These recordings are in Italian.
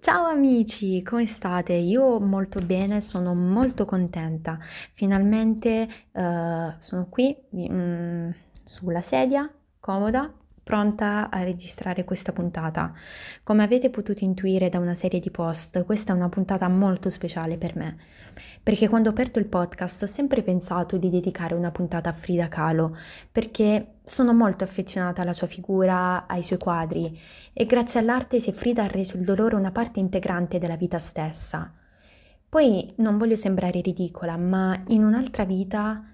Ciao amici, come state? Io molto bene, sono molto contenta. Finalmente eh, sono qui mm, sulla sedia, comoda, pronta a registrare questa puntata. Come avete potuto intuire da una serie di post, questa è una puntata molto speciale per me, perché quando ho aperto il podcast ho sempre pensato di dedicare una puntata a Frida Kahlo, perché sono molto affezionata alla sua figura, ai suoi quadri e grazie all'arte si Frida ha reso il dolore una parte integrante della vita stessa. Poi non voglio sembrare ridicola, ma in un'altra vita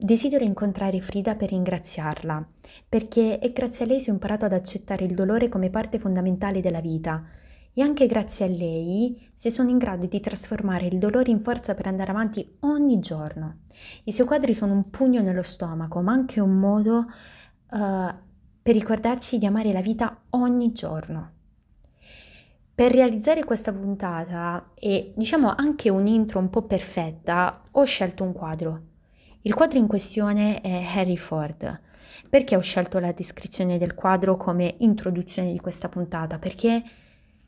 Desidero incontrare Frida per ringraziarla, perché è grazie a lei che ho imparato ad accettare il dolore come parte fondamentale della vita e anche grazie a lei se sono in grado di trasformare il dolore in forza per andare avanti ogni giorno. I suoi quadri sono un pugno nello stomaco, ma anche un modo uh, per ricordarci di amare la vita ogni giorno. Per realizzare questa puntata e diciamo anche un intro un po' perfetta, ho scelto un quadro il quadro in questione è Harry Ford. Perché ho scelto la descrizione del quadro come introduzione di questa puntata? Perché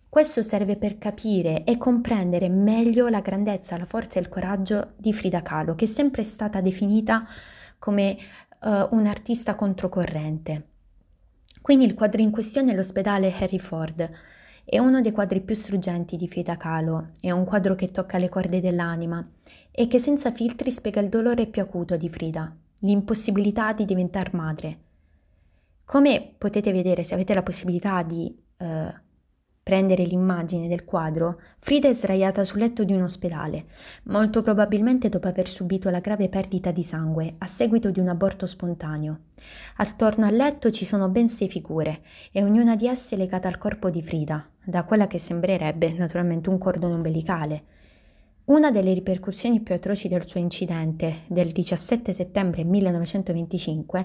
questo serve per capire e comprendere meglio la grandezza, la forza e il coraggio di Frida Kahlo, che è sempre stata definita come uh, un'artista controcorrente. Quindi il quadro in questione è l'ospedale Harry Ford. È uno dei quadri più struggenti di Frida Kahlo, è un quadro che tocca le corde dell'anima e che senza filtri spiega il dolore più acuto di Frida, l'impossibilità di diventare madre. Come potete vedere se avete la possibilità di eh, prendere l'immagine del quadro, Frida è sdraiata sul letto di un ospedale, molto probabilmente dopo aver subito la grave perdita di sangue a seguito di un aborto spontaneo. Attorno al letto ci sono ben sei figure e ognuna di esse legata al corpo di Frida, da quella che sembrerebbe naturalmente un cordone umbilicale. Una delle ripercussioni più atroci del suo incidente del 17 settembre 1925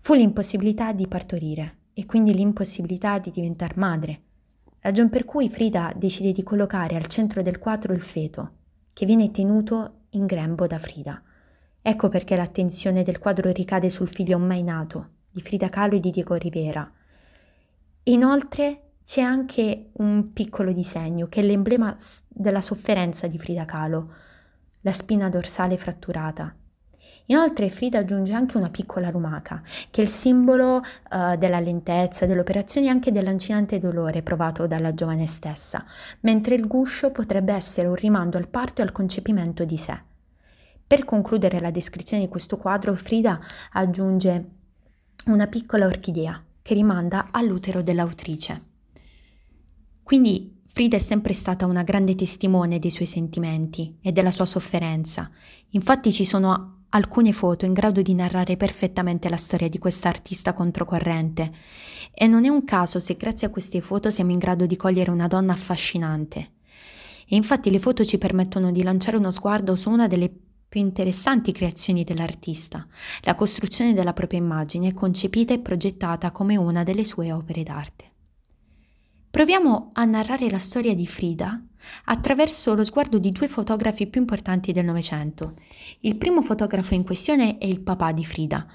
fu l'impossibilità di partorire e quindi l'impossibilità di diventare madre, ragion per cui Frida decide di collocare al centro del quadro il feto, che viene tenuto in grembo da Frida. Ecco perché l'attenzione del quadro ricade sul figlio mai nato, di Frida Kahlo e di Diego Rivera. Inoltre c'è anche un piccolo disegno che è l'emblema della sofferenza di Frida Kahlo, la spina dorsale fratturata. Inoltre Frida aggiunge anche una piccola lumaca, che è il simbolo uh, della lentezza, dell'operazione e anche dell'ancinante dolore provato dalla giovane stessa, mentre il guscio potrebbe essere un rimando al parto e al concepimento di sé. Per concludere la descrizione di questo quadro, Frida aggiunge una piccola orchidea che rimanda all'utero dell'autrice. Quindi Frida è sempre stata una grande testimone dei suoi sentimenti e della sua sofferenza. Infatti ci sono alcune foto in grado di narrare perfettamente la storia di questa artista controcorrente. E non è un caso se grazie a queste foto siamo in grado di cogliere una donna affascinante. E infatti le foto ci permettono di lanciare uno sguardo su una delle più interessanti creazioni dell'artista, la costruzione della propria immagine concepita e progettata come una delle sue opere d'arte. Proviamo a narrare la storia di Frida attraverso lo sguardo di due fotografi più importanti del Novecento. Il primo fotografo in questione è il papà di Frida,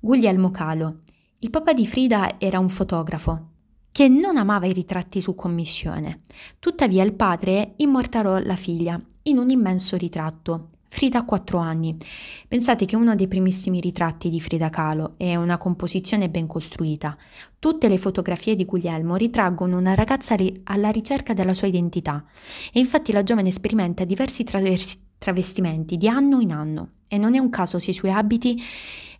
Guglielmo Calo. Il papà di Frida era un fotografo che non amava i ritratti su commissione. Tuttavia il padre immortalò la figlia in un immenso ritratto Frida ha 4 anni. Pensate che uno dei primissimi ritratti di Frida Kahlo è una composizione ben costruita. Tutte le fotografie di Guglielmo ritraggono una ragazza alla ricerca della sua identità e infatti la giovane sperimenta diversi travestimenti di anno in anno e non è un caso se i suoi abiti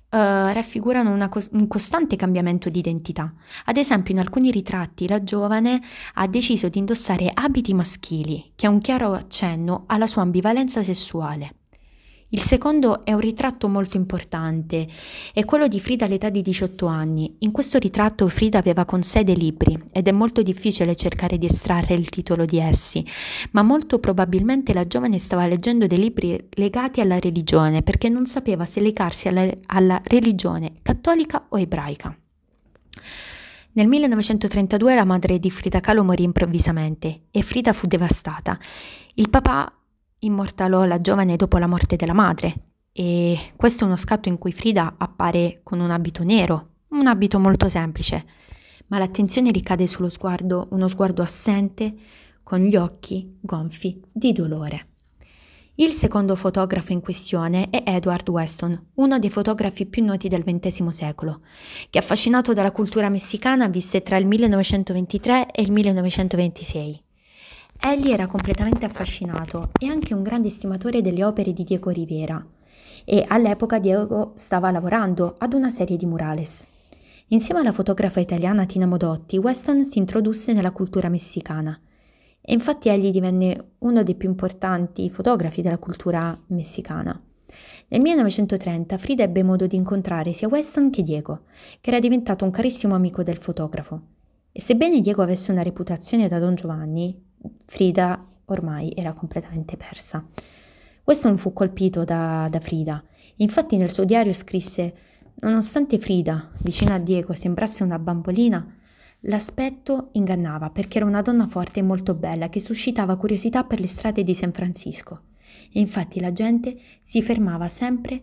Uh, raffigurano co- un costante cambiamento di identità. Ad esempio, in alcuni ritratti la giovane ha deciso di indossare abiti maschili, che è un chiaro accenno alla sua ambivalenza sessuale. Il secondo è un ritratto molto importante, è quello di Frida all'età di 18 anni. In questo ritratto Frida aveva con sé dei libri ed è molto difficile cercare di estrarre il titolo di essi, ma molto probabilmente la giovane stava leggendo dei libri legati alla religione perché non sapeva se legarsi alla, alla religione cattolica o ebraica. Nel 1932 la madre di Frida Kahlo morì improvvisamente e Frida fu devastata. Il papà immortalò la giovane dopo la morte della madre e questo è uno scatto in cui Frida appare con un abito nero, un abito molto semplice, ma l'attenzione ricade sullo sguardo, uno sguardo assente, con gli occhi gonfi di dolore. Il secondo fotografo in questione è Edward Weston, uno dei fotografi più noti del XX secolo, che affascinato dalla cultura messicana visse tra il 1923 e il 1926. Egli era completamente affascinato e anche un grande estimatore delle opere di Diego Rivera e all'epoca Diego stava lavorando ad una serie di murales. Insieme alla fotografa italiana Tina Modotti, Weston si introdusse nella cultura messicana e infatti egli divenne uno dei più importanti fotografi della cultura messicana. Nel 1930 Frida ebbe modo di incontrare sia Weston che Diego, che era diventato un carissimo amico del fotografo. E sebbene Diego avesse una reputazione da Don Giovanni, Frida ormai era completamente persa. Weston fu colpito da, da Frida. Infatti nel suo diario scrisse Nonostante Frida, vicino a Diego, sembrasse una bambolina, L'aspetto ingannava perché era una donna forte e molto bella che suscitava curiosità per le strade di San Francisco e infatti la gente si fermava sempre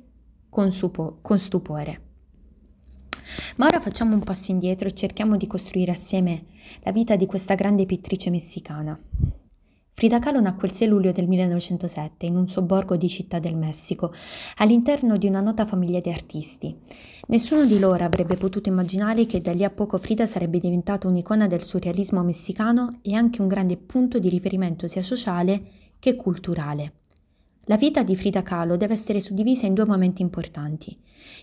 con, supo- con stupore. Ma ora facciamo un passo indietro e cerchiamo di costruire assieme la vita di questa grande pittrice messicana. Frida Kahlo nacque il 6 luglio del 1907 in un sobborgo di Città del Messico, all'interno di una nota famiglia di artisti. Nessuno di loro avrebbe potuto immaginare che da lì a poco Frida sarebbe diventata un'icona del surrealismo messicano e anche un grande punto di riferimento sia sociale che culturale. La vita di Frida Kahlo deve essere suddivisa in due momenti importanti.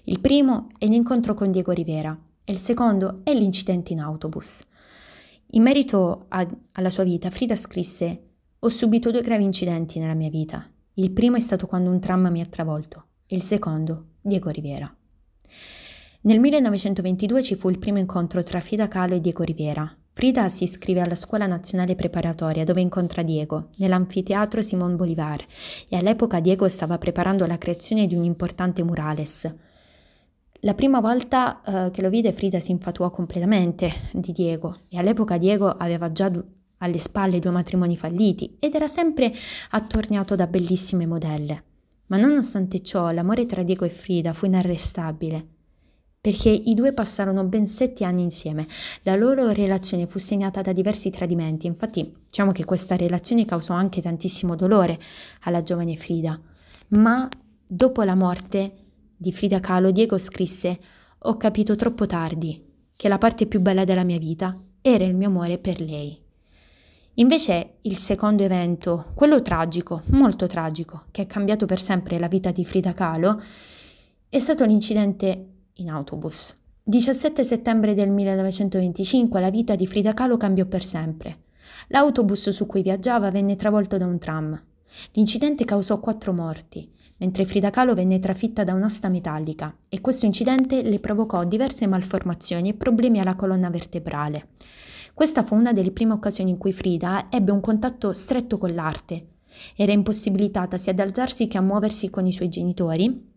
Il primo è l'incontro con Diego Rivera e il secondo è l'incidente in autobus. In merito a, alla sua vita, Frida scrisse ho subito due gravi incidenti nella mia vita. Il primo è stato quando un tram mi ha travolto il secondo, Diego Rivera. Nel 1922 ci fu il primo incontro tra Frida Kahlo e Diego Rivera. Frida si iscrive alla Scuola Nazionale Preparatoria dove incontra Diego, nell'anfiteatro Simon Bolivar, e all'epoca Diego stava preparando la creazione di un importante murales. La prima volta eh, che lo vide Frida si infatuò completamente di Diego e all'epoca Diego aveva già alle spalle due matrimoni falliti ed era sempre attorniato da bellissime modelle. Ma nonostante ciò, l'amore tra Diego e Frida fu inarrestabile, perché i due passarono ben sette anni insieme. La loro relazione fu segnata da diversi tradimenti, infatti diciamo che questa relazione causò anche tantissimo dolore alla giovane Frida. Ma dopo la morte di Frida Kahlo, Diego scrisse Ho capito troppo tardi che la parte più bella della mia vita era il mio amore per lei. Invece il secondo evento, quello tragico, molto tragico, che ha cambiato per sempre la vita di Frida Kahlo, è stato l'incidente in autobus. 17 settembre del 1925 la vita di Frida Kahlo cambiò per sempre. L'autobus su cui viaggiava venne travolto da un tram. L'incidente causò quattro morti, mentre Frida Kahlo venne trafitta da un'asta metallica e questo incidente le provocò diverse malformazioni e problemi alla colonna vertebrale. Questa fu una delle prime occasioni in cui Frida ebbe un contatto stretto con l'arte. Era impossibilitata sia ad alzarsi che a muoversi con i suoi genitori.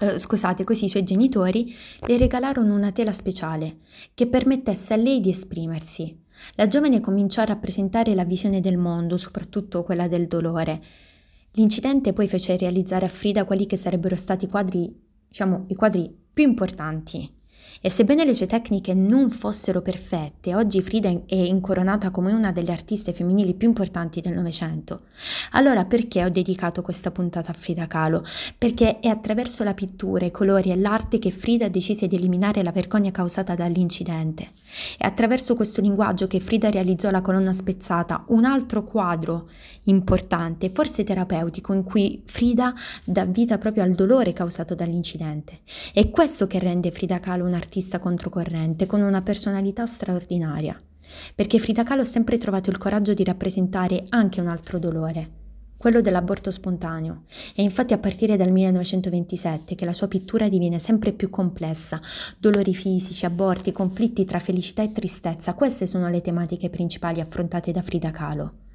Eh, scusate, così i suoi genitori le regalarono una tela speciale che permettesse a lei di esprimersi. La giovane cominciò a rappresentare la visione del mondo, soprattutto quella del dolore. L'incidente poi fece realizzare a Frida quelli che sarebbero stati quadri, diciamo, i quadri più importanti e sebbene le sue tecniche non fossero perfette, oggi Frida è incoronata come una delle artiste femminili più importanti del Novecento. Allora perché ho dedicato questa puntata a Frida Kahlo? Perché è attraverso la pittura, i colori e l'arte che Frida decise di eliminare la vergogna causata dall'incidente. È attraverso questo linguaggio che Frida realizzò la colonna spezzata, un altro quadro importante, forse terapeutico, in cui Frida dà vita proprio al dolore causato dall'incidente. È questo che rende Frida Kahlo un'artista artista controcorrente con una personalità straordinaria, perché Frida Kahlo ha sempre trovato il coraggio di rappresentare anche un altro dolore, quello dell'aborto spontaneo. E infatti a partire dal 1927 che la sua pittura diviene sempre più complessa, dolori fisici, aborti, conflitti tra felicità e tristezza, queste sono le tematiche principali affrontate da Frida Kahlo.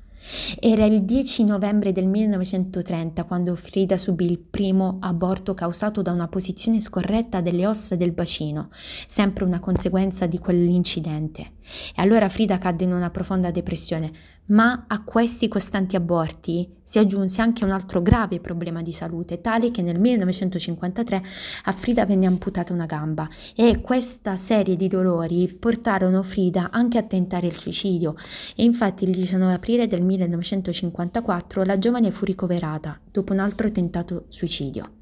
Era il 10 novembre del 1930 quando Frida subì il primo aborto causato da una posizione scorretta delle ossa del bacino, sempre una conseguenza di quell'incidente. E allora Frida cadde in una profonda depressione, ma a questi costanti aborti si aggiunse anche un altro grave problema di salute, tale che nel 1953 a Frida venne amputata una gamba. E questa serie di dolori portarono Frida anche a tentare il suicidio. E infatti il 19 aprile del 1954 la giovane fu ricoverata dopo un altro tentato suicidio.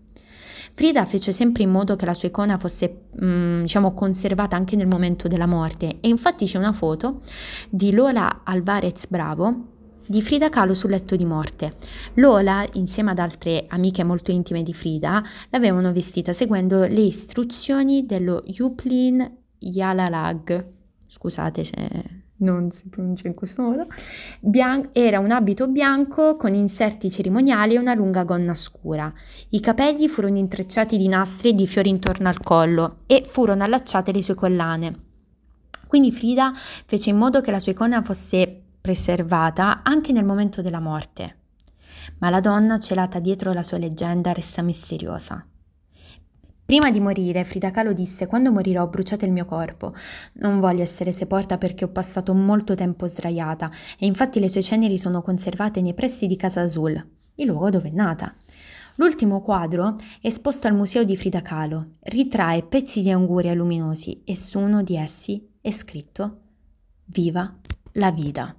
Frida fece sempre in modo che la sua icona fosse, mh, mm, diciamo, conservata anche nel momento della morte e infatti c'è una foto di Lola Alvarez Bravo di Frida Kahlo sul letto di morte. Lola, insieme ad altre amiche molto intime di Frida, l'avevano vestita seguendo le istruzioni dello Yuplin Yalalag. Scusate se non si pronuncia in questo modo, Bian- era un abito bianco con inserti cerimoniali e una lunga gonna scura. I capelli furono intrecciati di nastri e di fiori intorno al collo e furono allacciate le sue collane. Quindi Frida fece in modo che la sua icona fosse preservata anche nel momento della morte. Ma la donna celata dietro la sua leggenda resta misteriosa. Prima di morire, Frida Kahlo disse: Quando morirò, bruciate il mio corpo. Non voglio essere sepolta perché ho passato molto tempo sdraiata, e infatti le sue ceneri sono conservate nei pressi di Casa Azul, il luogo dove è nata. L'ultimo quadro, esposto al museo di Frida Kahlo, ritrae pezzi di anguria luminosi e su uno di essi è scritto: Viva la vita.